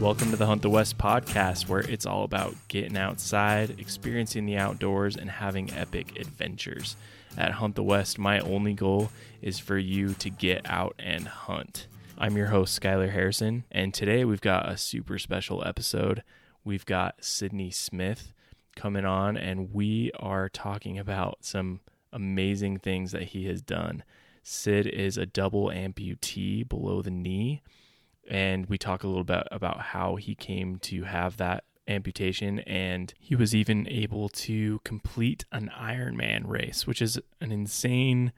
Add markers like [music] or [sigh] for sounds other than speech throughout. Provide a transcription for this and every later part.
Welcome to the Hunt the West podcast, where it's all about getting outside, experiencing the outdoors, and having epic adventures. At Hunt the West, my only goal is for you to get out and hunt. I'm your host, Skylar Harrison, and today we've got a super special episode. We've got Sydney Smith coming on, and we are talking about some amazing things that he has done. Sid is a double amputee below the knee and we talk a little bit about how he came to have that amputation and he was even able to complete an Ironman race, which is an insane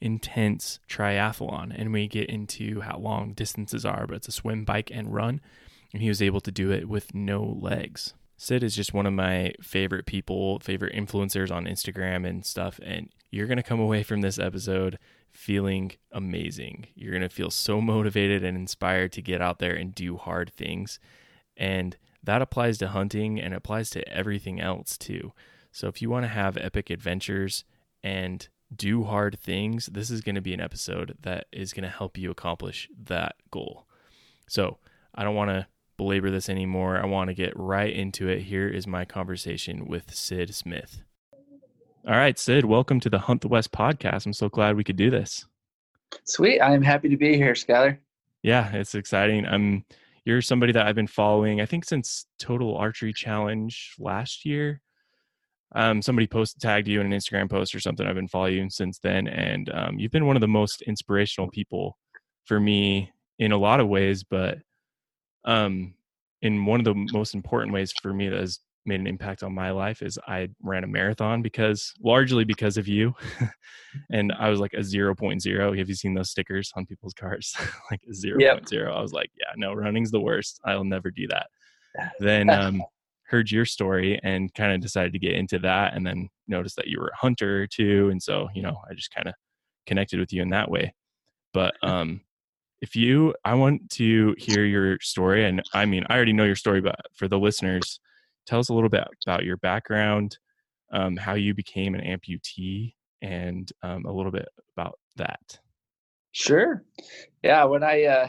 intense triathlon and we get into how long distances are, but it's a swim, bike and run and he was able to do it with no legs. Sid is just one of my favorite people, favorite influencers on Instagram and stuff and you're going to come away from this episode feeling amazing. You're going to feel so motivated and inspired to get out there and do hard things. And that applies to hunting and applies to everything else too. So if you want to have epic adventures and do hard things, this is going to be an episode that is going to help you accomplish that goal. So I don't want to belabor this anymore. I want to get right into it. Here is my conversation with Sid Smith. All right, Sid, welcome to the Hunt the West podcast. I'm so glad we could do this. Sweet. I'm happy to be here, Skyler. Yeah, it's exciting. I'm you're somebody that I've been following, I think since Total Archery Challenge last year. Um, somebody posted tagged you in an Instagram post or something. I've been following you since then, and um, you've been one of the most inspirational people for me in a lot of ways, but um, in one of the most important ways for me that has made an impact on my life is I ran a marathon because largely because of you. [laughs] and I was like a 0.0. Have you seen those stickers on people's cars? [laughs] like a 0.0. Yep. I was like, yeah, no, running's the worst. I'll never do that. then um, heard your story and kind of decided to get into that and then noticed that you were a hunter too. And so, you know, I just kind of connected with you in that way. But [laughs] um if you I want to hear your story and I mean I already know your story but for the listeners tell us a little bit about your background, um, how you became an amputee, and um, a little bit about that. Sure. Yeah. When I uh,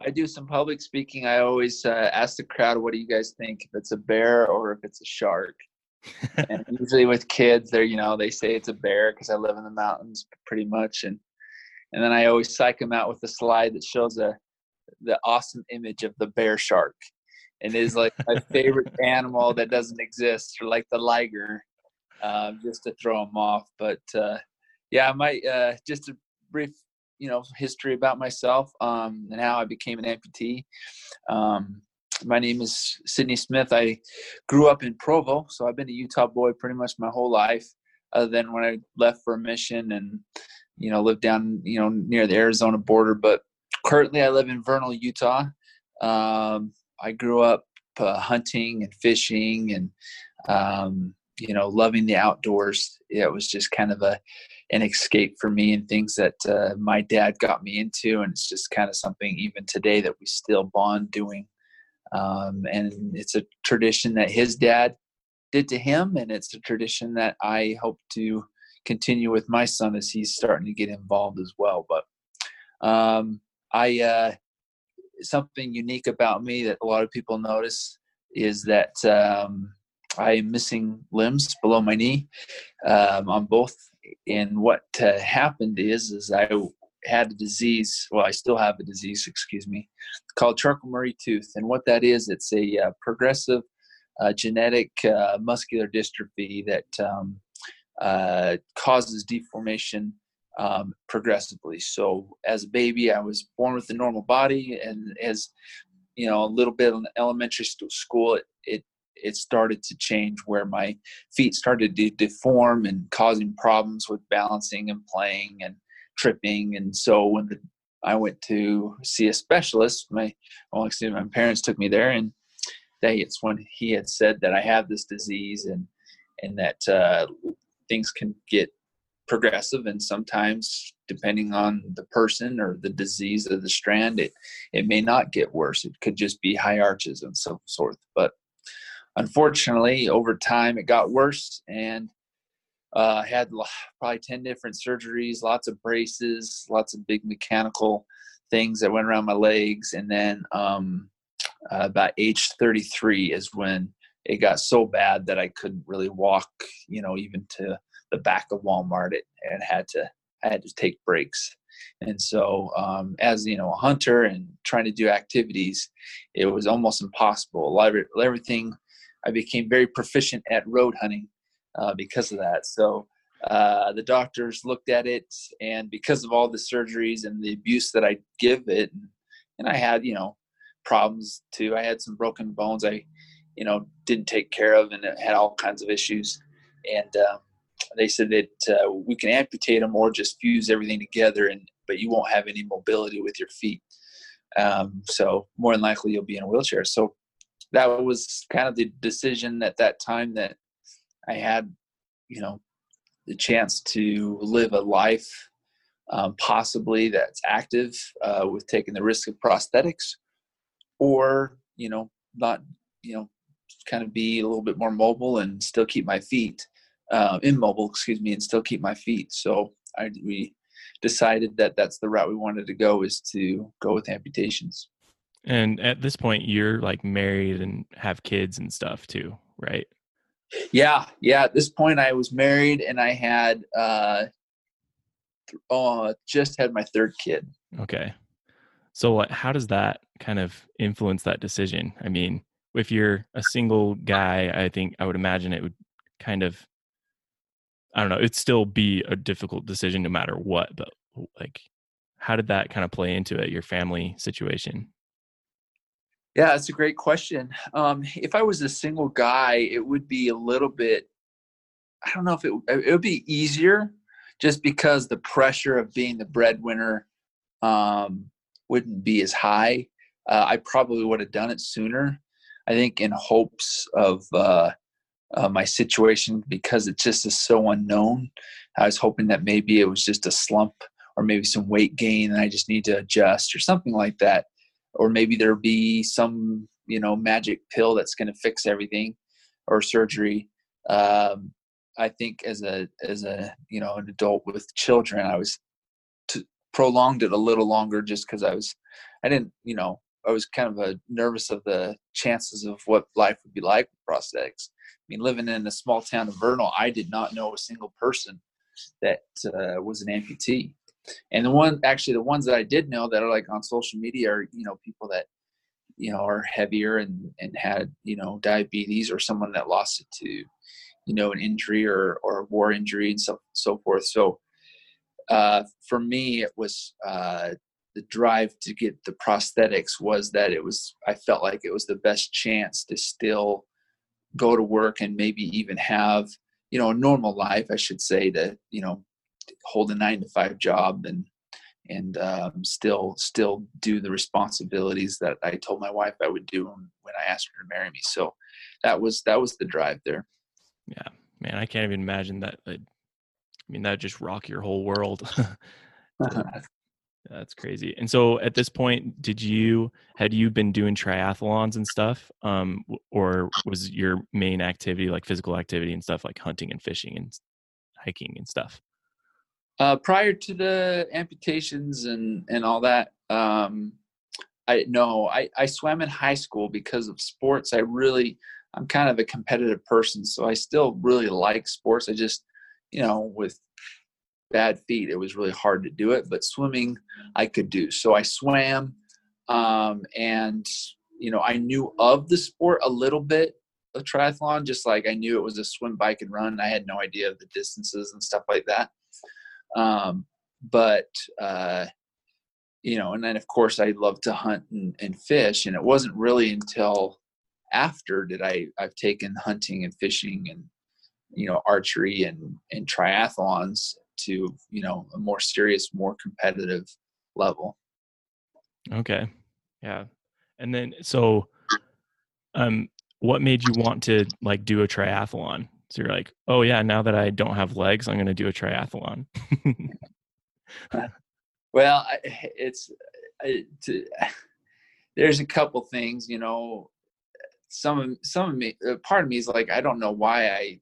I do some public speaking, I always uh, ask the crowd, "What do you guys think? If it's a bear or if it's a shark?" and [laughs] usually with kids, they're you know they say it's a bear because I live in the mountains pretty much, and and then I always psych them out with a slide that shows a the awesome image of the bear shark and is like my favorite [laughs] animal that doesn't exist, or like the liger, uh, just to throw them off. But uh, yeah, my uh, just a brief, you know, history about myself um, and how I became an amputee. Um, my name is Sydney Smith. I grew up in Provo, so I've been a Utah boy pretty much my whole life, other than when I left for a mission and you know lived down you know near the Arizona border. But currently, I live in Vernal, Utah. Um, I grew up uh, hunting and fishing and um, you know loving the outdoors. It was just kind of a an escape for me and things that uh, my dad got me into, and it's just kind of something even today that we still bond doing. Um, and it's a tradition that his dad did to him, and it's a tradition that I hope to continue with my son as he's starting to get involved as well. But um, I uh, something unique about me that a lot of people notice is that um, I am missing limbs below my knee um, on both. And what uh, happened is, is I had a disease. Well, I still have a disease, excuse me, called Charcot-Marie tooth. And what that is, it's a uh, progressive uh, genetic uh, muscular dystrophy that um, uh, causes deformation um, progressively. So as a baby, I was born with a normal body, and as you know, a little bit in elementary school, it, it it started to change where my feet started to deform and causing problems with balancing and playing and tripping. And so when the, I went to see a specialist, my well, actually my parents took me there, and they it's when he had said that I have this disease and and that uh, things can get progressive and sometimes depending on the person or the disease of the strand it it may not get worse. It could just be high arches and so forth. But unfortunately over time it got worse and uh, had probably 10 different surgeries lots of braces lots of big mechanical things that went around my legs. And then um, uh, about age 33 is when it got so bad that I couldn't really walk, you know, even to the back of Walmart and had to I had to take breaks. And so, um, as you know, a hunter and trying to do activities, it was almost impossible. Everything, I became very proficient at road hunting uh, because of that. So uh, the doctors looked at it, and because of all the surgeries and the abuse that I give it, and I had, you know, problems too. I had some broken bones. I, you know, didn't take care of, and it had all kinds of issues. And um, they said that uh, we can amputate them or just fuse everything together, and but you won't have any mobility with your feet. Um, so more than likely you'll be in a wheelchair. So that was kind of the decision at that time that I had, you know, the chance to live a life um, possibly that's active uh, with taking the risk of prosthetics or you know not you know kind of be a little bit more mobile and still keep my feet uh, immobile excuse me and still keep my feet. So I, we decided that that's the route we wanted to go is to go with amputations. And at this point you're like married and have kids and stuff too right? Yeah yeah at this point i was married and i had uh uh just had my third kid. Okay. So what how does that kind of influence that decision? I mean if you're a single guy i think i would imagine it would kind of i don't know it'd still be a difficult decision no matter what but like how did that kind of play into it your family situation yeah, that's a great question. Um, if I was a single guy, it would be a little bit. I don't know if it it would be easier, just because the pressure of being the breadwinner um, wouldn't be as high. Uh, I probably would have done it sooner. I think in hopes of uh, uh, my situation because it just is so unknown. I was hoping that maybe it was just a slump or maybe some weight gain and I just need to adjust or something like that. Or maybe there be some you know magic pill that's going to fix everything or surgery. Um, i think as a as a you know an adult with children i was t- prolonged it a little longer just because i was i didn't you know i was kind of a nervous of the chances of what life would be like with prosthetics i mean living in a small town of vernal i did not know a single person that uh, was an amputee. And the one actually the ones that i did know that are like on social media are you know people that you know are heavier and and had you know diabetes or someone that lost it to you know an injury or or a war injury and so so forth. So uh, for me it was uh, the drive to get the prosthetics was that it was i felt like it was the best chance to still go to work and maybe even have you know a normal life i should say to you know hold a nine to five job and and um, still still do the responsibilities that I told my wife I would do when I asked her to marry me. So that was that was the drive there. Yeah, man, I can't even imagine that. I mean, that just rock your whole world. [laughs] [laughs] That's crazy. And so at this point, did you had you been doing triathlons and stuff, um, or was your main activity like physical activity and stuff like hunting and fishing and hiking and stuff? Uh, prior to the amputations and and all that, um, I no, I I swam in high school because of sports. I really, I'm kind of a competitive person, so I still really like sports. I just, you know, with bad feet, it was really hard to do it. But swimming, I could do. So I swam, um, and you know, I knew of the sport a little bit of triathlon, just like I knew it was a swim, bike, and run. I had no idea of the distances and stuff like that. Um, but uh, you know, and then of course I love to hunt and, and fish, and it wasn't really until after did I I've taken hunting and fishing and you know archery and and triathlons to you know a more serious, more competitive level. Okay, yeah, and then so, um, what made you want to like do a triathlon? So you're like, oh yeah, now that I don't have legs, I'm going to do a triathlon. [laughs] well, it's there's a couple things, you know. Some of some of me, uh, part of me is like, I don't know why I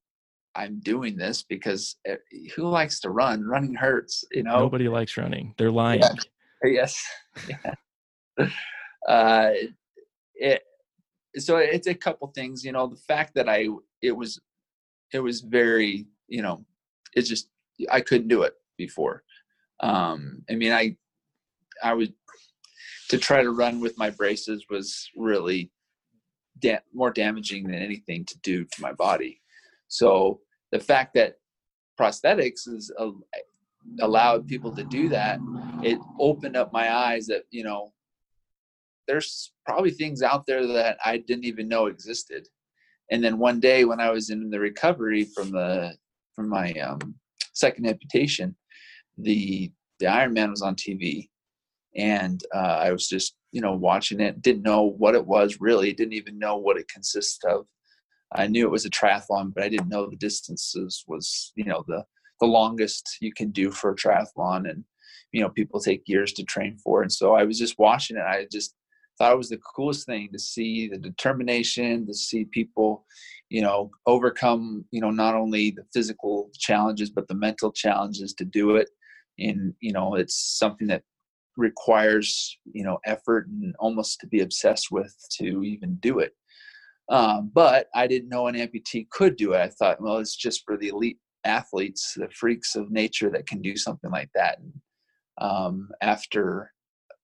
I'm doing this because uh, who likes to run? Running hurts, you know. Nobody likes running. They're lying. Yeah. [laughs] Yes. Yeah. [laughs] uh, it so it's a couple things, you know, the fact that I it was it was very, you know, it's just I couldn't do it before. Um, I mean, I I would to try to run with my braces was really da- more damaging than anything to do to my body. So the fact that prosthetics is allowed people to do that, it opened up my eyes that you know there's probably things out there that I didn't even know existed. And then one day when I was in the recovery from the from my um, second amputation, the the Ironman was on TV, and uh, I was just you know watching it. Didn't know what it was really. Didn't even know what it consists of. I knew it was a triathlon, but I didn't know the distances was you know the the longest you can do for a triathlon, and you know people take years to train for. And so I was just watching it. I just thought it was the coolest thing to see the determination, to see people, you know, overcome, you know, not only the physical challenges but the mental challenges to do it. And you know, it's something that requires you know effort and almost to be obsessed with to even do it. Um, but I didn't know an amputee could do it. I thought, well, it's just for the elite athletes, the freaks of nature that can do something like that. And um, after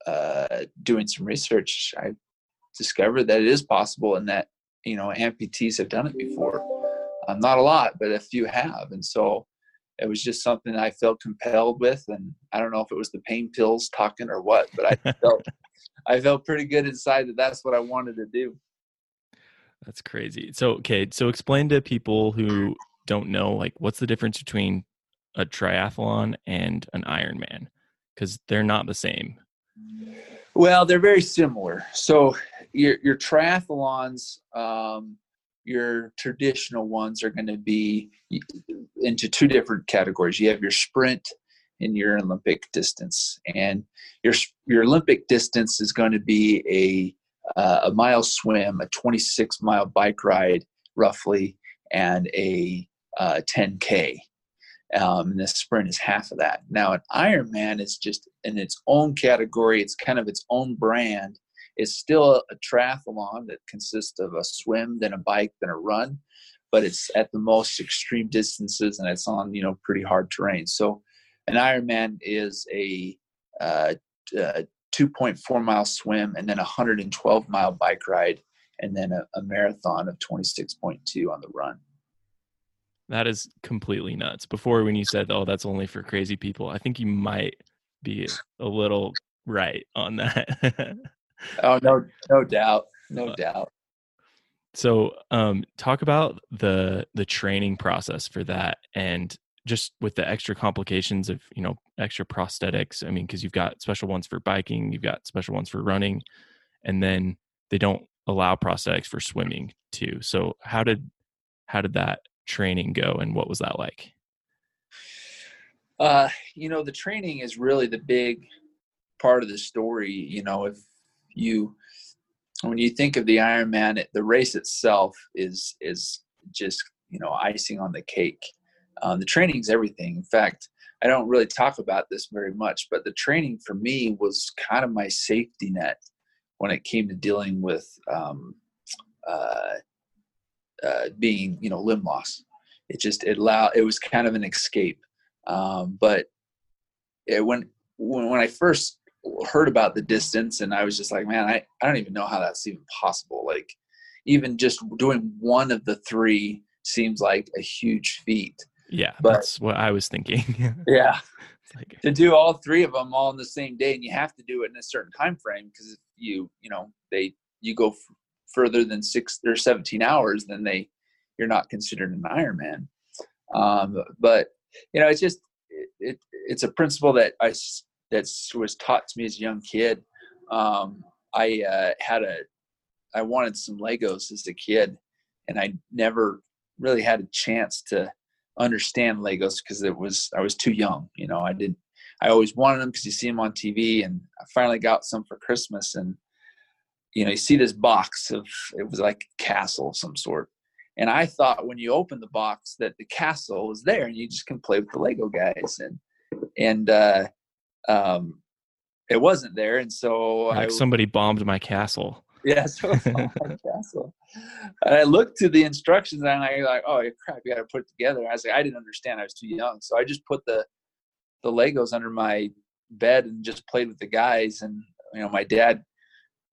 uh, doing some research, I discovered that it is possible and that you know amputees have done it before. Um, not a lot, but a few have, and so it was just something I felt compelled with. And I don't know if it was the pain pills talking or what, but I felt [laughs] I felt pretty good inside that that's what I wanted to do. That's crazy. So okay, so explain to people who don't know like what's the difference between a triathlon and an Ironman because they're not the same. Well, they're very similar. So your your triathlons, um, your traditional ones are going to be into two different categories. You have your sprint and your Olympic distance, and your your Olympic distance is going to be a uh, a mile swim, a 26 mile bike ride, roughly, and a uh, 10k um, and the sprint is half of that. Now, an Ironman is just in its own category. It's kind of its own brand. It's still a triathlon that consists of a swim, then a bike, then a run, but it's at the most extreme distances and it's on you know pretty hard terrain. So, an Ironman is a uh, uh, 2.4 mile swim and then a 112 mile bike ride, and then a, a marathon of 26.2 on the run. That is completely nuts. Before, when you said, "Oh, that's only for crazy people," I think you might be a little right on that. [laughs] oh no, no doubt, no uh, doubt. So, um, talk about the the training process for that, and just with the extra complications of you know extra prosthetics. I mean, because you've got special ones for biking, you've got special ones for running, and then they don't allow prosthetics for swimming too. So, how did how did that training go and what was that like? Uh, you know, the training is really the big part of the story. You know, if you when you think of the Ironman, it, the race itself is is just you know icing on the cake. Um, the training is everything. In fact, I don't really talk about this very much, but the training for me was kind of my safety net when it came to dealing with um, uh, uh, being you know limb loss. It just it allowed it was kind of an escape. Um, but it, when when when I first heard about the distance, and I was just like, man, I I don't even know how that's even possible. Like even just doing one of the three seems like a huge feat. Yeah, but, that's what I was thinking. [laughs] yeah. Like, to do all three of them all on the same day and you have to do it in a certain time frame because if you you know they you go further than six or 17 hours, then they you're not considered an Ironman. Um, but you know, it's just it, it, it's a principle that I that was taught to me as a young kid. Um, I uh, had a I wanted some Legos as a kid, and I never really had a chance to understand Legos because it was I was too young. You know, I did I always wanted them because you see them on TV, and I finally got some for Christmas, and you know, you see this box of it was like a castle of some sort. And I thought when you open the box that the castle was there and you just can play with the Lego guys. And and uh um it wasn't there. And so like I somebody bombed my castle. Yeah, [laughs] so castle. And I looked to the instructions and I like, oh crap, you got to put it together. I was like, I didn't understand. I was too young, so I just put the the Legos under my bed and just played with the guys. And you know, my dad,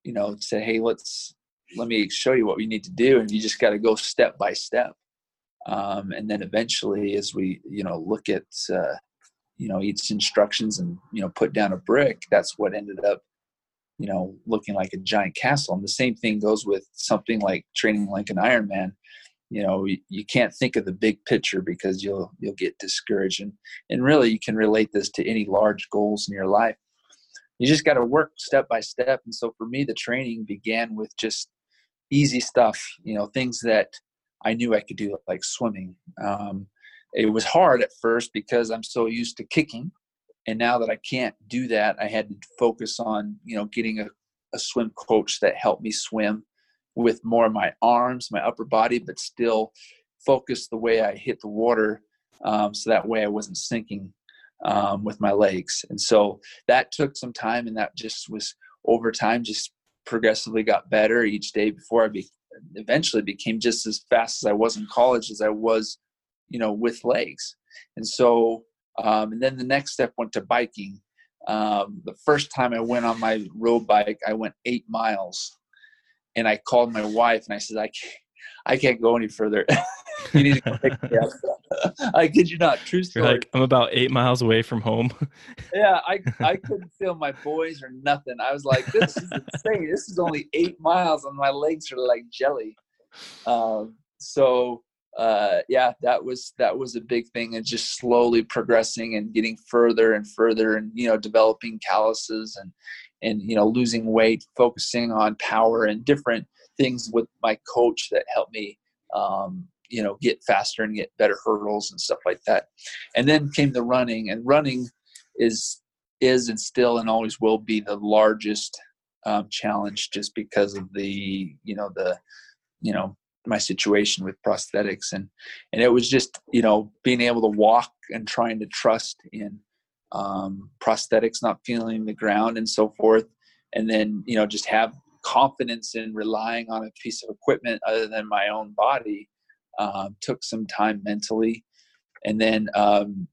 you know, said, hey, let's let me show you what we need to do, and you just got to go step by step. Um, and then eventually, as we you know look at uh, you know each instructions and you know put down a brick, that's what ended up you know, looking like a giant castle. And the same thing goes with something like training like an Ironman. You know, you, you can't think of the big picture because you'll you'll get discouraged. And and really, you can relate this to any large goals in your life. You just got to work step by step. And so for me, the training began with just easy stuff. You know, things that I knew I could do, like swimming. Um, it was hard at first because I'm so used to kicking and now that i can't do that i had to focus on you know getting a, a swim coach that helped me swim with more of my arms my upper body but still focus the way i hit the water um, so that way i wasn't sinking um, with my legs. And so that took some time and that just was over time just progressively got better each day before i be, eventually became just as fast as i was in college as i was you know with legs. And so um, and then the next step went to biking. Um, the first time I went on my road bike, I went eight miles, and I called my wife and I said, "I can't, I can't go any further. [laughs] you need to come pick me up." I kid you not, true story. You're like, I'm about eight miles away from home. [laughs] yeah, I I couldn't feel my boys or nothing. I was like, "This is insane. This is only eight miles, and my legs are like jelly." Um, so uh, yeah, that was that was a big thing, and just slowly progressing and getting further and further, and you know, developing calluses and and you know, losing weight, focusing on power and different things with my coach that helped me, um, you know, get faster and get better hurdles and stuff like that. And then came the running, and running is is and still and always will be the largest um, challenge, just because of the you know the you know my situation with prosthetics. And and it was just you know being able to walk and trying to trust in um, prosthetics not feeling the ground and so forth. And then you know just have confidence in relying on a piece of equipment other than my own body um, took some time mentally. And then um,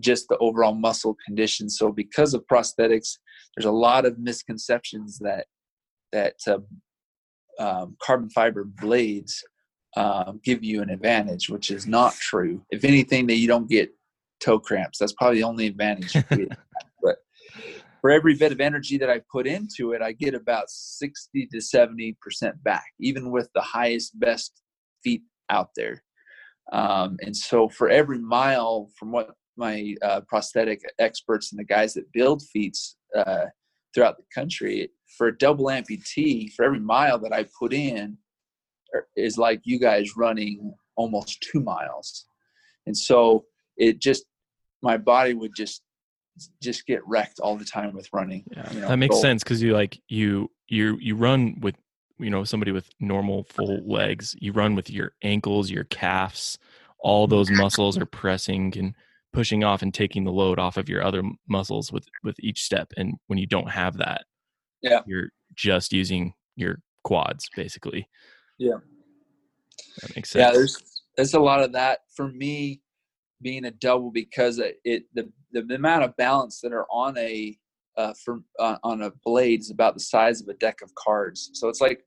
just the overall muscle condition. So because of prosthetics there's a lot of misconceptions that that uh, um, carbon fiber blades um, give you an advantage, which is not true. If anything, that you don't get toe cramps. That's probably the only advantage. [laughs] but for every bit of energy that I put into it, I get about 60 to 70% back, even with the highest, best feet out there. Um, and so for every mile, from what my uh, prosthetic experts and the guys that build feet uh, throughout the country, for a double amputee, for every mile that I put in, is like you guys running almost two miles. And so it just my body would just just get wrecked all the time with running yeah, you know, that makes goal. sense because you like you you you run with you know somebody with normal full legs. You run with your ankles your calves. All those muscles are pressing and pushing off and taking the load off of your other muscles with with each step. And when you don't have that yeah. you're just using your quads basically yeah. That makes sense. Yeah, there's there's a lot of that for me being a double because it, it the, the amount of balance that are on a uh, for uh, on a blade is about the size of a deck of cards. So it's like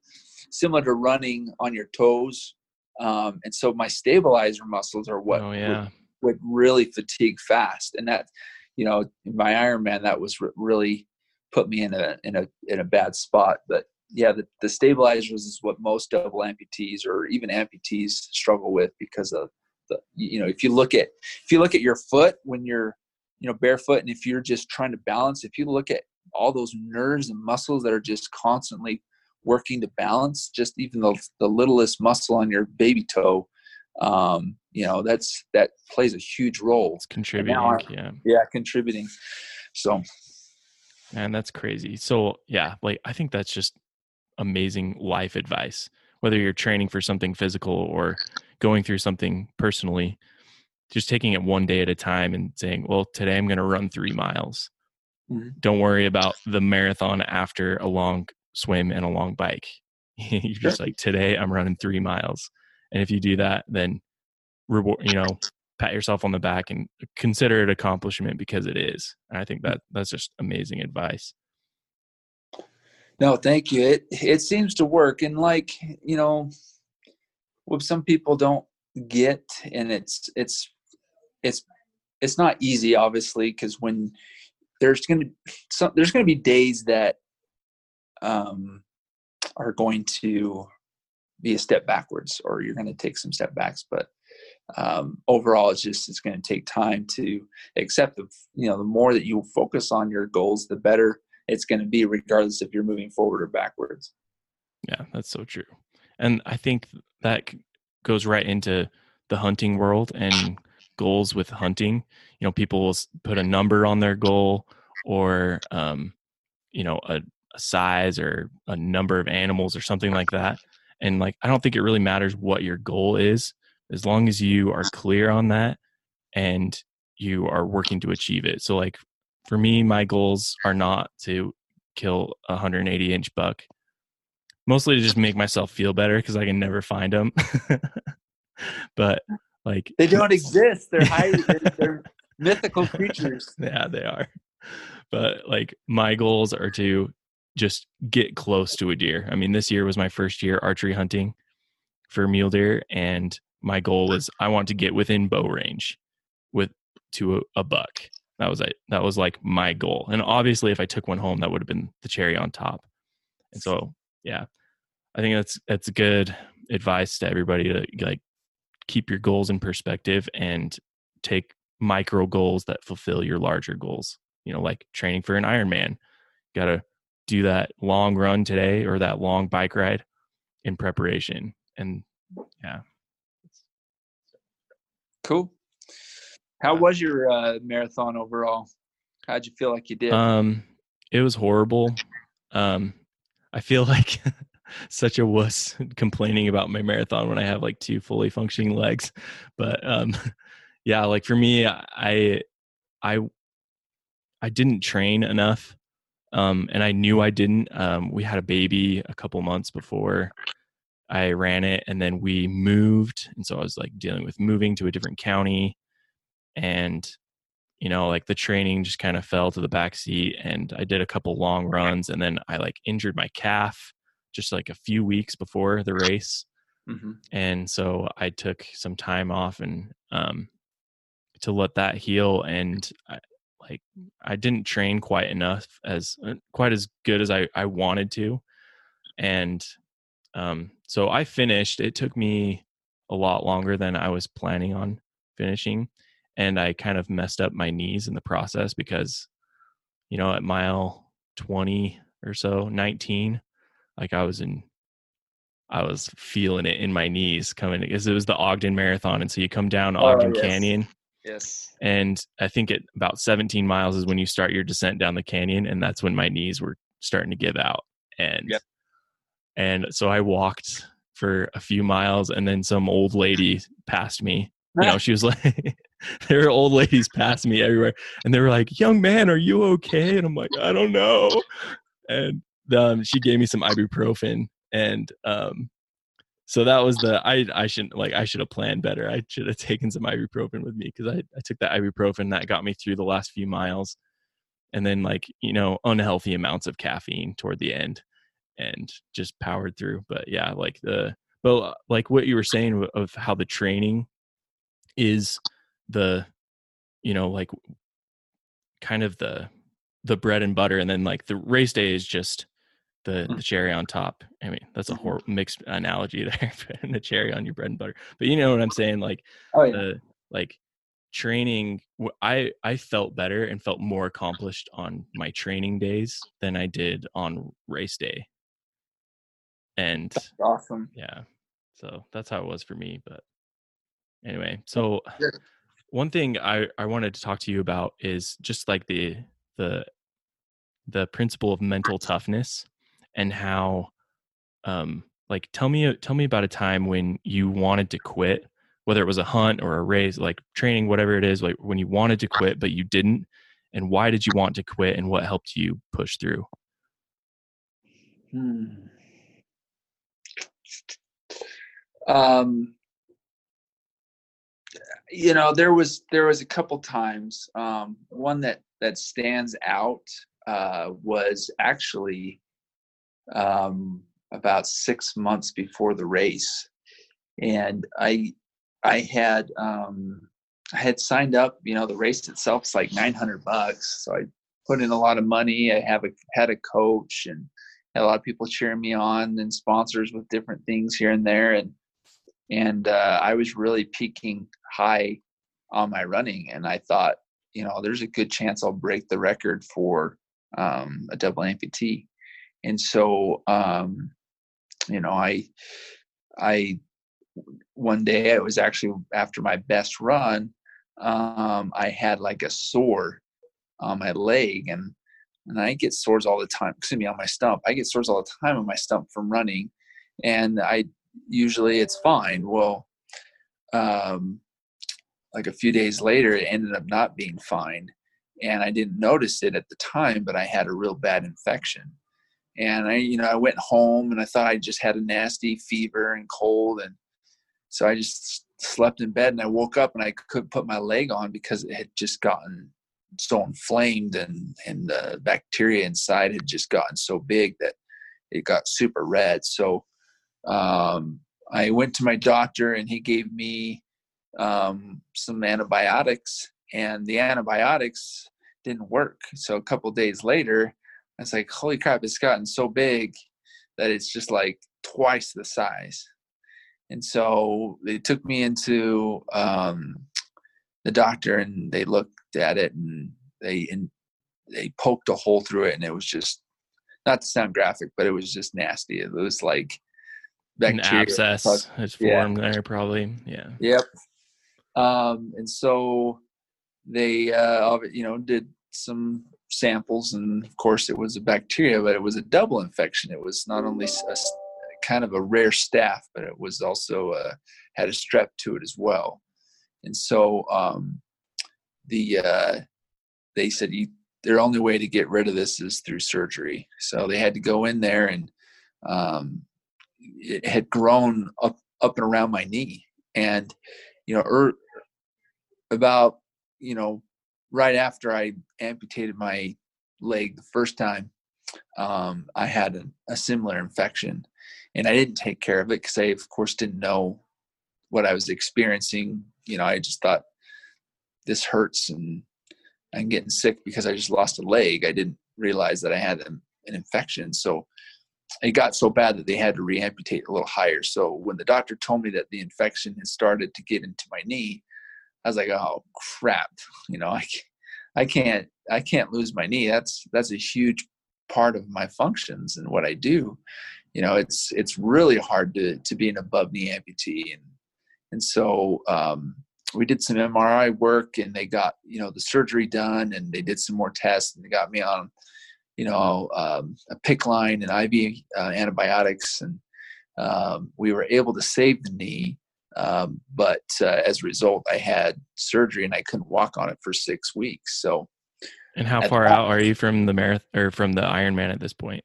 similar to running on your toes. Um, and so my stabilizer muscles are what oh, yeah. would, would, really fatigue fast. And that, you know, in my Ironman, that was really put me in a in a in a bad spot. But yeah, the, the stabilizers is what most double amputees or even amputees struggle with because of the you know if you look at if you look at your foot when you're you know barefoot and if you're just trying to balance if you look at all those nerves and muscles that are just constantly working to balance just even the, the littlest muscle on your baby toe um, you know that's that plays a huge role. It's contributing yeah. Yeah contributing. So and that's crazy. So yeah like i think that's just amazing life advice, whether you're training for something physical or going through something personally. Just taking it one day at a time and saying, well, today I'm going to run three miles. Mm-hmm. Don't worry about the marathon after a long swim and a long bike. [laughs] you're just like today i'm running three miles and if you do that then reward you know pat yourself on the back and consider it accomplishment because it is and i think that that's just amazing advice no thank you. It it seems to work and like you know what some people don't get and it's it's it's it's not easy obviously because when there's to some there's to be days that um are going to be a step backwards or you're going to take some step backs but um, overall it's just it's going to take time to accept the you know the more that you focus on your goals the better it's going to be regardless if you're moving forward or backwards. Yeah that's so true. And i think that goes right into the hunting world and goals with hunting. You know people will put a number on their goal or um, you know a, a size or a number of animals or something like that. And like i don't think it really matters what your goal is as long as you are clear on that and you are working to achieve it. So like for me my goals are not to kill a 180 inch buck. Mostly to just make myself feel better because i can never find them [laughs] but like they don't [laughs] exist. They're high they're, [laughs] they're mythical creatures. Yeah they are. But like my goals are to just get close to a deer. I mean, this year was my first year archery hunting for mule deer, and my goal is I want to get within bow range with to a, a buck. That was it. That was like my goal. And obviously, if I took one home, that would have been the cherry on top. And so, yeah, I think that's that's good advice to everybody to like keep your goals in perspective and take micro goals that fulfill your larger goals you know, like training for an Ironman. Got to do that long run today or that long bike ride in preparation. And yeah. Cool. How was your uh, marathon overall? How'd you feel like you did? Um, it was horrible. Um, I feel [laughs] like such a wuss [laughs] complaining about my marathon when I have like two fully functioning legs. But um, [laughs] yeah, like for me, I I I didn't train enough. Um, and I knew I didn't. Um, we had a baby a couple months before I ran it, and then we moved, and so I was like dealing with moving to a different county, and you know, like the training just kind of fell to the back seat, and I did a couple long runs, and then I like injured my calf just like a few weeks before the race, mm-hmm. and so I took some time off and um, to let that heal, and I, like I didn't train quite enough as uh, quite as good as I I wanted to, and um, so I finished. It took me a lot longer than I was planning on finishing, and I kind of messed up my knees in the process because, you know, at mile twenty or so, nineteen, like I was in I was feeling it in my knees coming because it was the Ogden Marathon, and so you come down oh, Ogden yes. Canyon, Yes. And I think at about 17 miles is when you start your descent down the canyon, and that's when my knees were starting to give out. And yep. and so I walked for a few miles, and then some old lady passed me. You know, [laughs] she was like, [laughs] there were old ladies passing me everywhere, and they were like, "Young man, are you okay?" And I'm like, "I don't know." And um, she gave me some ibuprofen, and um, so that was the I I shouldn't like I should have planned better. I should have taken some ibuprofen with me because I I took that ibuprofen that got me through the last few miles, and then like you know unhealthy amounts of caffeine toward the end, and just powered through. But yeah, like the but like what you were saying of how the training is the you know like kind of the the bread and butter and then like the race day is just the, hmm. the cherry on top. I mean, that's a hor- mixed analogy [laughs] there, and the cherry on your bread and butter. But you know what I'm saying? Like, oh, yeah. the like training. I I felt better and felt more accomplished on my training days than I did on race day. And that's awesome. Yeah. So that's how it was for me. But anyway, so one thing I I wanted to talk to you about is just like the the the principle of mental toughness and how um like tell me tell me about a time when you wanted to quit whether it was a hunt or a race like training whatever it is like when you wanted to quit but you didn't and why did you want to quit and what helped you push through hmm. um, you know, there was there was a couple times. Um, one that that stands out uh, was actually um, about six months before the race, and I I had um, I had signed up. You know, the race itself is like nine hundred bucks, so I put in a lot of money. I have a had a coach and had a lot of people cheering me on and sponsors with different things here and there, and and uh, I was really peaking high on my running, and I thought, you know, there's a good chance I'll break the record for um, a double amputee, and so um, you know, I I one day it was actually after my best run, um, I had like a sore on my leg, and and I get sores all the time. Excuse me, on my stump. I get sores all the time on my stump from running, and I usually it's fine. Well, um, like a few days later, it ended up not being fine, and I didn't notice it at the time, but I had a real bad infection. And I, you know, I went home and I thought I just had a nasty fever and cold, and so I just slept in bed and I woke up and I couldn't put my leg on because it had just gotten so inflamed and and the bacteria inside had just gotten so big that it got super red. So um, I went to my doctor and he gave me um, some antibiotics, and the antibiotics didn't work. So a couple days later, I was like, "Holy crap! It's gotten so big that it's just like twice the size." And so they took me into um, the doctor, and they looked at it, and they and they poked a hole through it, and it was just not to sound graphic, but it was just nasty. It was like bacteria. An abscess has formed yeah. there, probably. Yeah. Yep. Um, and so they, uh, you know, did some samples, and of course, it was a bacteria, but it was a double infection. It was not only a, kind of a rare staph, but it was also uh, had a strep to it as well. And so um, the uh, they said you, their only way to get rid of this is through surgery. So they had to go in there and um, it had grown up up and around my knee. And you know er, about you know right after i amputated my leg the first time um, i had a, a, similar infection. And i didn't take care of it because i of course didn't know what i was experiencing. You know i just thought this hurts and i'm getting sick because i just lost a leg. I didn't realize that i had an, an infection. So it got so bad that they had to reamputate a little higher. So when the doctor told me that the infection had started to get into my knee, I was like, "Oh crap!" [laughs] You know, I, I can't, I can't lose my knee. That's that's a huge part of my functions and what I do. You know, it's it's really hard to to be an above knee amputee, and and so um, we did some MRI work, and they got you know the surgery done, and they did some more tests, and they got me on you know, um, a PICC line and IV uh, antibiotics, and um, we were able to save the knee. Um, but uh, as a result, I had surgery and I couldn't walk on it for six weeks. So, and how far out are you from the marathon or from the Ironman at this point?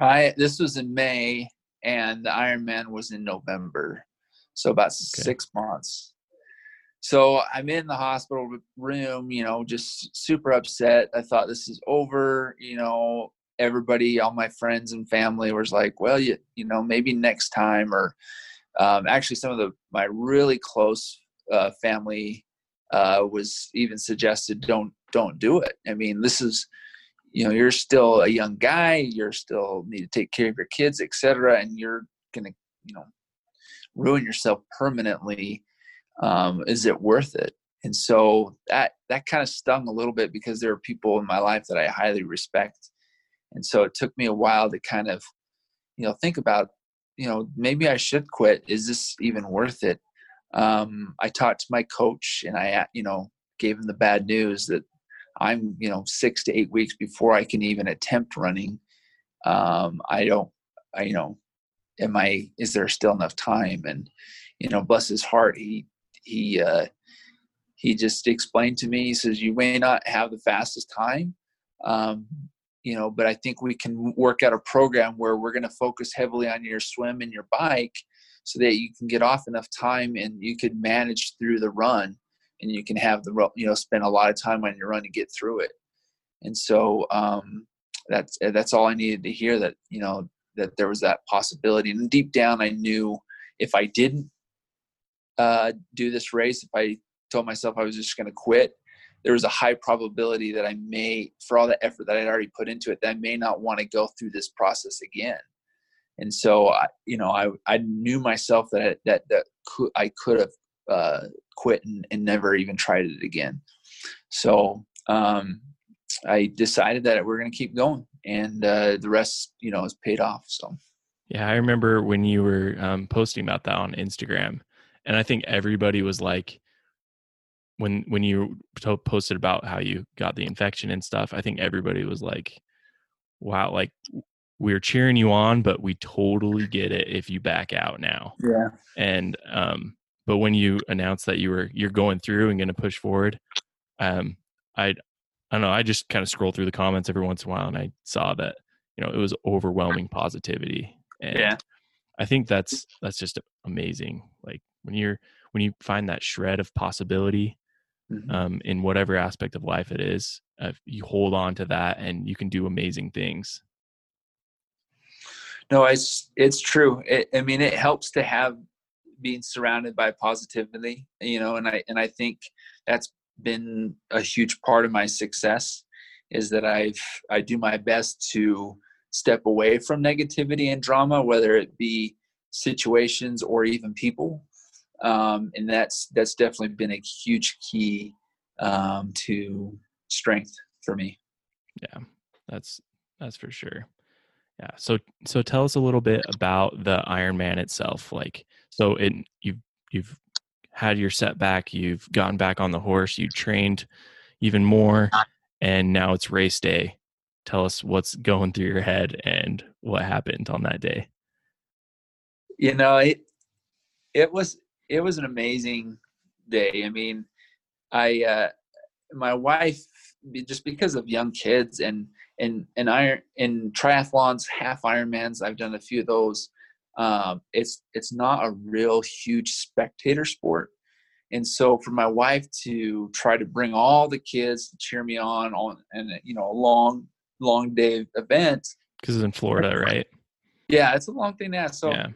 I this was in May, and the Ironman was in November, so about okay. six months so i'm in the hospital room you know just super upset. I thought this is over you know everybody all my friends and family was like well you, you know maybe next time or um, actually some of the my really close uh, family uh, was even suggested don't don't do it. I mean this is you know you're still a young guy you're still need to take care of your kids etc and you're gonna you know ruin yourself permanently um, is it worth it? And so that that kind of stung a little bit because there are people in my life that i highly respect. And so it took me a while to kind of you know think about you know maybe i should quit. Is this even worth it? Um, i talked to my coach and i you know gave him the bad news that i'm you know six to eight weeks before i can even attempt running. Um, i don't i you know am i is there still enough time? And you know bless his heart he he uh, he just explained to me. He says, "You may not have the fastest time, um, you know, but I think we can work out a program where we're going to focus heavily on your swim and your bike so that you can get off enough time and you could manage through the run and you can have the, you know, spend a lot of time on your run to get through it. And so, um, that's, that's all I needed to hear that, you know, that there was that possibility. And deep down, I knew if I didn't uh, do this race, if I told myself I was just going to quit, there was a high probability that I may, for all the effort that I'd already put into it, that I may not want to go through this process again. And so, I, you know, I I knew myself that that that could, I could have uh, quit and, and, never even tried it again. So um, I decided that we're going to keep going, and uh, the rest, you know, is paid off. So. Yeah, I remember when you were um, posting about that on Instagram, and I think everybody was like, when when you posted about how you got the infection and stuff, I think everybody was like, "Wow, like we're cheering you on, but we totally get it if you back out now." Yeah. And um, but when you announced that you were you're going through and going to push forward, um, I I don't know. I just kind of scroll through the comments every once in a while, and I saw that you know it was overwhelming positivity. And yeah. I think that's that's just amazing. When you're when you find that shred of possibility mm-hmm. um, in whatever aspect of life it is, uh, you hold on to that and you can do amazing things. No, it's it's true. It, I mean, it helps to have being surrounded by positivity, you know, and I and I think that's been a huge part of my success is that I've I do my best to step away from negativity and drama, whether it be situations or even people um, and that's that's definitely been a huge key um, to strength for me. Yeah, that's that's for sure. Yeah. So so tell us a little bit about the Ironman itself. Like, so it you've you've had your setback, you've gotten back on the horse, you trained even more, and now it's race day. Tell us what's going through your head and what happened on that day. You know, it it was it was an amazing day. I mean, I uh, my wife just because of young kids and and and iron in triathlons, half Ironmans. I've done a few of those. Um, it's it's not a real huge spectator sport, and so for my wife to try to bring all the kids to cheer me on on and you know a long long day event because it's in Florida, right? Yeah, it's a long thing to ask. So yeah.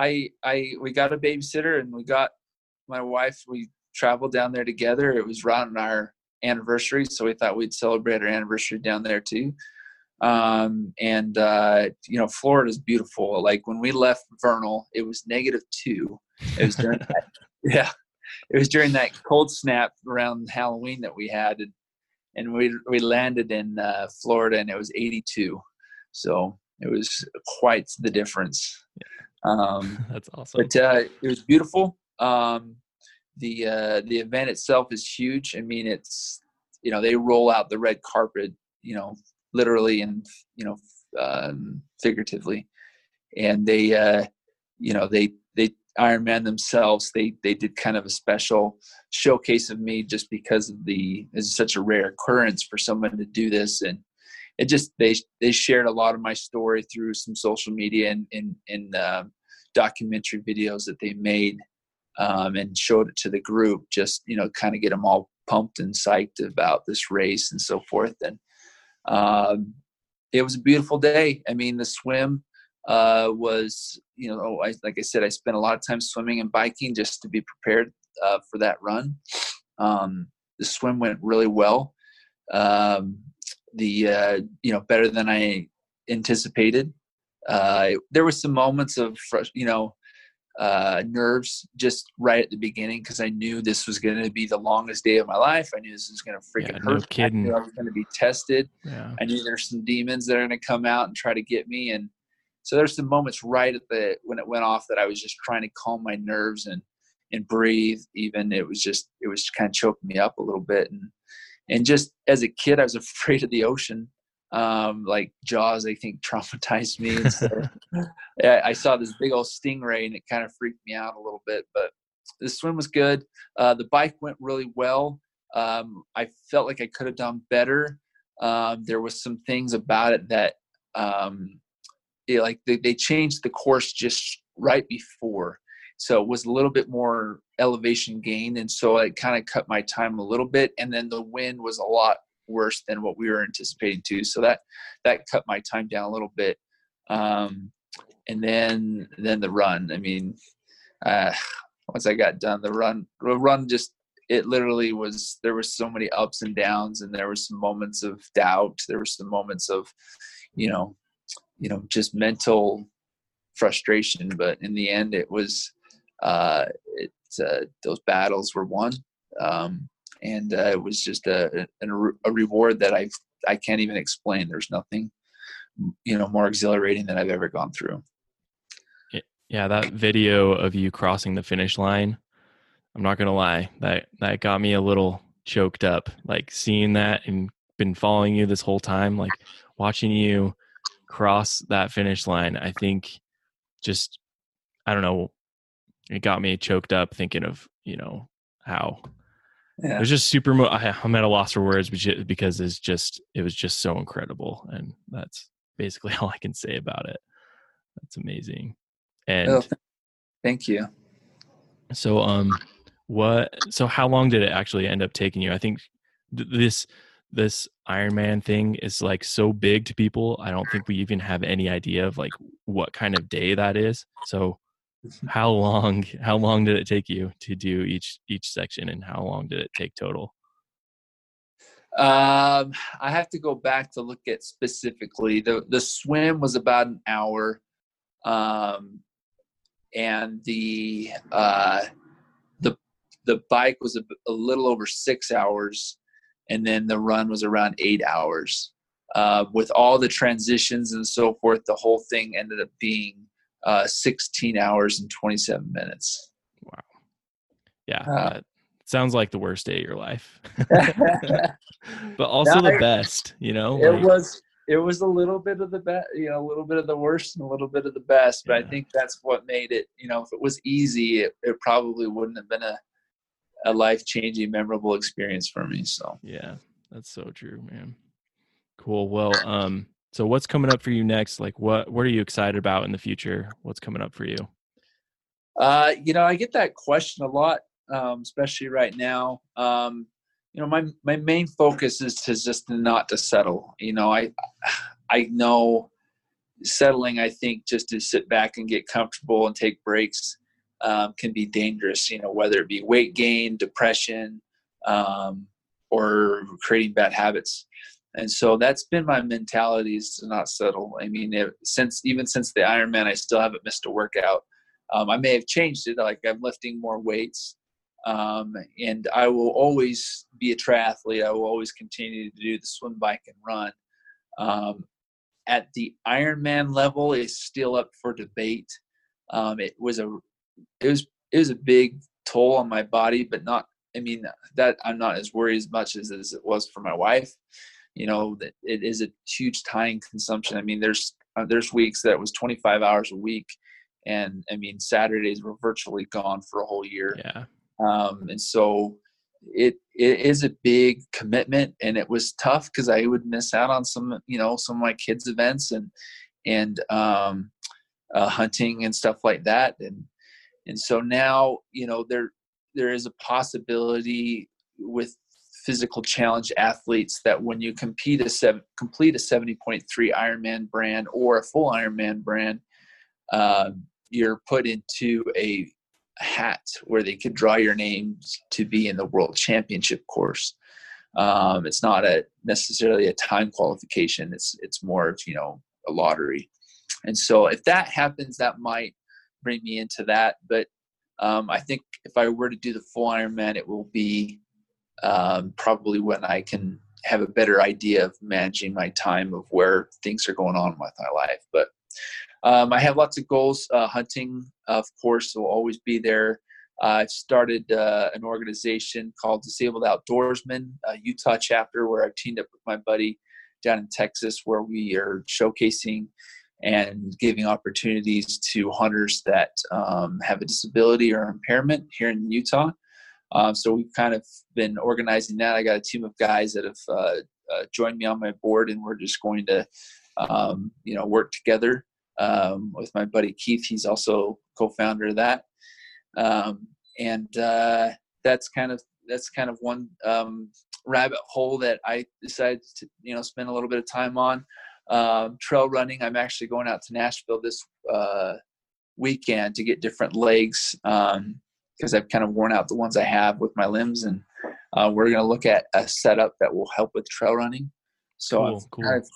I I we got a babysitter and we got my wife. We traveled down there together. It was around our anniversary, so we thought we'd celebrate our anniversary down there too. Um, and uh, you know, Florida is beautiful. Like when we left Vernal, it was negative two. It was during that, [laughs] yeah, it was during that cold snap around Halloween that we had, and, and we we landed in uh, Florida, and it was 82. So it was quite the difference. Um, [laughs] That's awesome. But uh, it was beautiful. Um, the uh, the event itself is huge. I mean, it's you know they roll out the red carpet, you know, literally and you know um, figuratively, and they uh, you know they they Ironman themselves. They they did kind of a special showcase of me just because of the it's such a rare occurrence for someone to do this and it just they they shared a lot of my story through some social media and in in uh, documentary videos that they made um, and showed it to the group just you know kind of get them all pumped and psyched about this race and so forth. And um, it was a beautiful day. I mean the swim uh, was you know I, like i said i spent a lot of time swimming and biking just to be prepared uh, for that run. Um, the swim went really well. Um, the uh, you know better than I anticipated. Uh, there were some moments of you know uh, nerves just right at the beginning because I knew this was going to be the longest day of my life. I knew this was going to freaking yeah, hurt. No kidding. I, I was going to be tested. Yeah. I knew there's some demons that are going to come out and try to get me. And so there's some moments right at the when it went off that I was just trying to calm my nerves and and breathe. Even it was just it was kind of choking me up a little bit. And and just as a kid, I was [laughs] afraid of the ocean. Um, like Jaws, I think [laughs] traumatized me. So [laughs] I saw this big old stingray, and it kind of freaked me out a little bit. But the swim was good. Uh, the bike went really well. Um, I felt like I could have done better. um, there was some things about it that um, it, like they, they changed the course just right before so it was a little bit more elevation gain and so it kind of cut my time a little bit and then the wind was a lot worse than what we were anticipating too so that that cut my time down a little bit. Um, and then then the run i mean uh, once i got done the run the run just it literally was there was so many ups and downs and there were some moments of doubt there were some moments of you know you know just mental frustration but in the end it was uh it uh, those battles were won um and uh, it was just a, a, a reward that i i can't even explain there's nothing you know more exhilarating than i've ever gone through yeah that video of you crossing the finish line I'm not gonna lie, that that got me a little choked up. Like seeing that and been following you this whole time, like watching you cross that finish line. I think just I don't know, it got me choked up thinking of you know how yeah. it was just super. Mo- I, I'm at a loss for words because it's just it was just so incredible, and that's basically [laughs] all I can say about it. That's amazing. And oh, thank you. So um what? So how long did it actually end up taking you? I think th- this this Ironman thing is like so big to people. I don't think we even have any idea of like what kind of day that is. So. How long how long did it take you to do each each section and how long did it take total? Um, I have to go back to look at specifically. The the swim was about an hour. Um, and the uh the the bike was a, a, little over six hours, and then the run was around eight hours. Uh, with all the transitions and so forth, the whole thing ended up being uh, 16 hours and 27 minutes. Wow. Yeah. Uh, sounds like the worst day of your life, [laughs] [laughs] but also the best, you know? It like, was, it was a little bit of the best, you know, a little bit of the worst and a little bit of the best, but yeah. I think that's what made it, you know, if it was easy, it, it probably wouldn't have been a, a life changing, memorable experience for me. So yeah, that's so true, man. Cool. Well, um, so what's coming up for you next? Like, what what are you excited about in the future? What's coming up for you? Uh, you know, I get that question a lot, um, especially right now. Um, you know, my my main focus is to just not to settle. You know, I I know settling. I think just to sit back and get comfortable and take breaks um, can be dangerous, you know, whether it be weight gain, depression, um, or creating bad habits. And so that's been my mentality is to not settle. I mean, it, since even since the Ironman, I still haven't missed a workout. Um, I may have changed it, like I'm lifting more weights, um, and I will always be a triathlete. I will always continue to do the swim, bike, and run. Um, at the Ironman level, is still up for debate. Um, it was a it was it was a big toll on my body, but not. I mean that I'm not as worried as much as, as it was for my wife. You know that it is a huge time consumption. I mean there's uh, there's weeks that was 25 hours a week, and I mean Saturdays were virtually gone for a whole year. Yeah. Um, and so it it is a big commitment, and it was tough because I would miss out on some you know some of my kids' events and and um, uh, hunting and stuff like that, and and so now you know there there is a possibility with physical challenge athletes that when you compete a seven, complete a 70.3 Ironman brand or a full Ironman brand, uh, you're put into a hat where they could draw your names to be in the world championship course. Um, it's not a necessarily a time qualification. It's it's more of you know a lottery, and so if that happens, that might bring me into that. But um, I think if I were to do the full Ironman, it will be um, probably when I can have a better idea of managing my time of where things are going on with my life. But um, I have lots of goals. Uh, hunting, of course, will always be there. Uh, I've started uh, an organization called Disabled Outdoorsmen, a Utah chapter, where I've teamed up with my buddy down in Texas, where we are showcasing and giving opportunities to hunters that um, have a disability or impairment here in Utah. Um, so we've kind of been organizing that. I got a team of guys that have uh, uh, joined me on my board, and we're just going to, um, you know, work together um, with my buddy Keith. He's also co-founder of that, um, and uh, that's kind of that's kind of one um, rabbit hole that I decided to you know spend a little bit of time on. Um, trail running. I'm actually going out to Nashville this uh, weekend to get different legs because I've kind of worn out the ones I have with my limbs, and uh, we're going to look at a setup that will help with trail running. So cool, I've cool. kind of,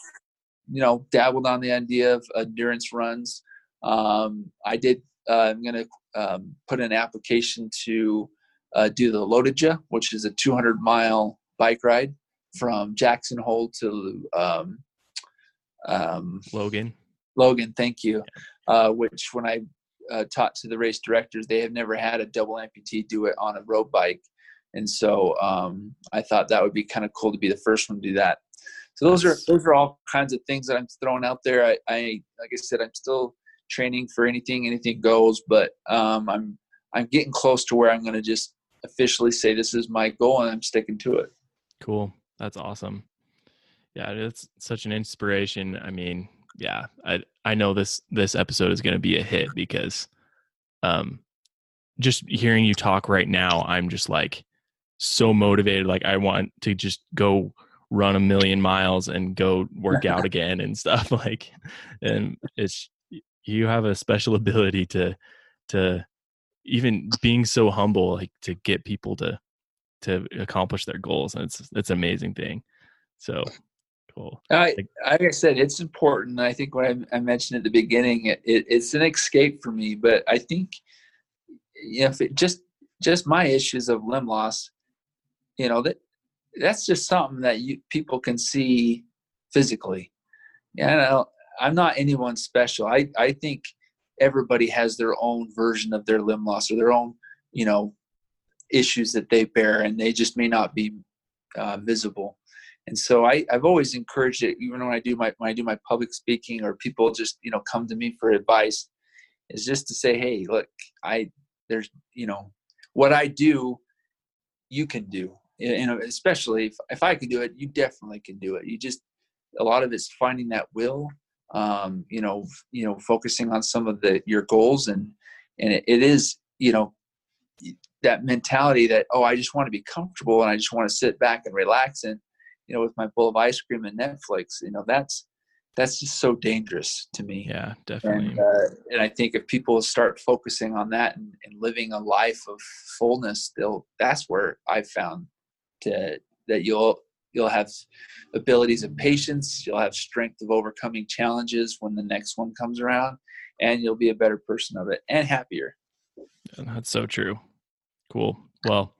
you know, dabbled on the idea of endurance runs. Um, I did. Uh, I'm going to um, put an application to uh, do the LoToJa, which is a 200 mile bike ride from Jackson Hole to um, um, Logan. Logan, thank you. Uh, which when I uh, taught to the race directors, they have never had a double amputee do it on a road bike, and so um, I thought that would be kind of cool to be the first one to do that. So those are those are all kinds of things that I'm throwing out there. I, I like I said, I'm still training for anything, anything goes, but um, I'm I'm getting close to where I'm going to just officially say this is my goal and I'm sticking to it. Cool. That's awesome. Yeah, it's such an inspiration. I mean, yeah, I I know this this episode is going to be a hit because um just hearing you talk right now, I'm just like so motivated like I want to just go run a million miles and go work out [laughs] again and stuff [laughs] like and it's you have a special [laughs] ability to to even being so humble like to get people to to accomplish their goals and it's it's an amazing thing. So cool I, like i said it's important. I think what i, I mentioned at the beginning it, it, it's an escape for me but i think you know, if it just just my issues of limb loss you know that that's just something that you people can see physically. Yeah i'm not anyone special. I i think everybody has their own version of their limb loss or their own you know issues that they bear and they just may not be uh, visible and so I, i've always encouraged it even when i do my when i do my public speaking or people just you know come to me for advice is just to say hey look i there's you know what i do you can do. You know especially if, if i can do it you definitely can do it. You just a lot of it's finding that will um, you know, you know, focusing on some of the your goals and and it, it is, you know, that mentality that oh, I just want to be comfortable and I just want to sit back and relax and you know, with my bowl of ice cream and Netflix, you know, that's that's just so dangerous to me. Yeah, definitely. And, uh, and I think if people start focusing on that and, and, living a life of fullness, they'll. That's where I've found to that you'll You'll have abilities of patience. You'll have strength of overcoming challenges when the next one comes around, and you'll be a better person of it and happier. And that's so true. Cool. Well,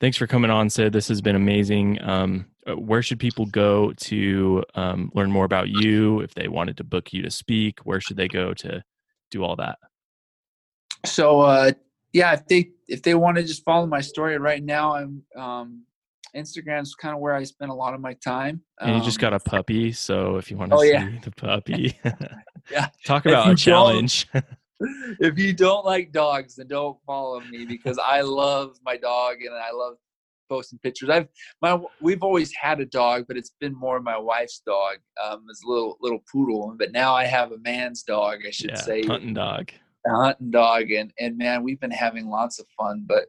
thanks for coming on, Sid. This has been amazing. Um, where should people go to um, learn more about you? If they wanted to book you to speak, where should they go to do all that? So, uh, yeah, if they if they want to just follow my story right now, I'm um, Instagram's kind of where I spend a lot of my time. And you just got a um, puppy, so if you want to oh, see yeah. the puppy, [laughs] yeah, [laughs] talk about a challenge. [laughs] if you don't like dogs, then don't follow me because I love my dog and I love posting pictures. I've my we've always had a dog, but it's been more my wife's dog. Um, it's a little little poodle, but now I have a man's dog. I should yeah, say hunting dog. A hunting dog, and and man, we've been having lots of fun. But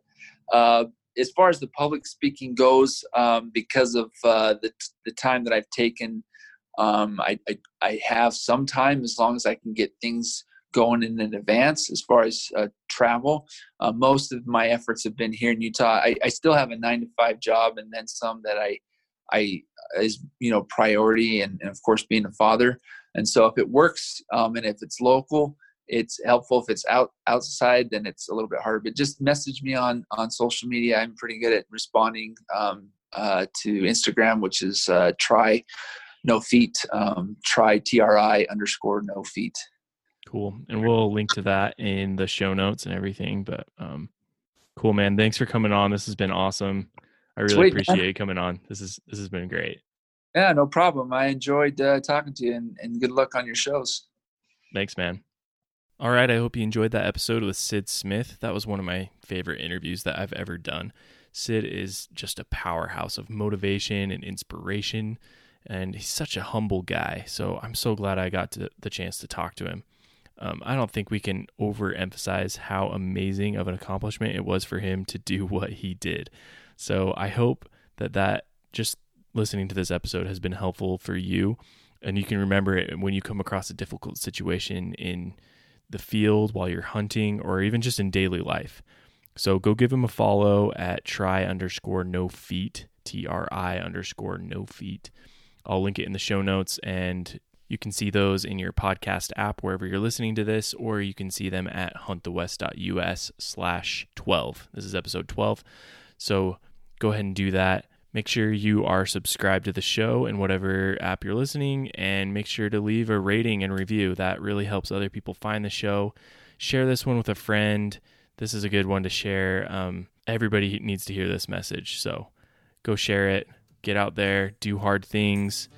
uh, as far as the public speaking goes, um, because of uh, the the time that I've taken, um, I, I, I have some time as long as I can get things going in in advance as far as uh, travel. Uh, most of my efforts have been here in Utah. I, I, still have a nine to five job, and then some that I I is you know priority, and, and of course being a father. And so if it works um, and if it's local, it's helpful if it's out outside then it's a little bit harder but just message me on on social media i'm pretty good at responding um, uh, to instagram which is uh, tri no feet um, try tri underscore no feet cool and we'll link to that in the show notes and everything but um, cool man thanks for coming on this has been awesome i really Sweet, appreciate man. you coming on this is this has been great yeah no problem i enjoyed uh, talking to you and, and good luck on your shows thanks man All right, I hope you enjoyed that episode with Sid Smith. That was one of my favorite interviews that I've ever done. Sid is just a powerhouse of motivation and inspiration, and he's such a humble guy. So I'm so glad I got to, the chance to talk to him. Um, I don't think we can overemphasize how amazing of an accomplishment it was for him to do [laughs] what he did. So I hope that that just listening to this episode has been helpful for you, and you can remember it when you come across a difficult situation in the field while you're hunting or even just in daily life. So go give him a follow at tri underscore no feet, T R I underscore no feet. I'll link it in the show notes and you can see those in your podcast app wherever you're listening to this, or you can see them at huntthewest.us slash 12. This is episode 12. So go ahead and do that. Make sure you are subscribed to the show in whatever app you're listening and make sure to leave a rating and review. That really helps other people find the show. Share this one with a friend. This is a good one to share. Um, everybody needs to hear this message. So go share it, get out there, do hard things,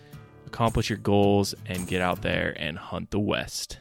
accomplish your goals, and get out there and hunt the West.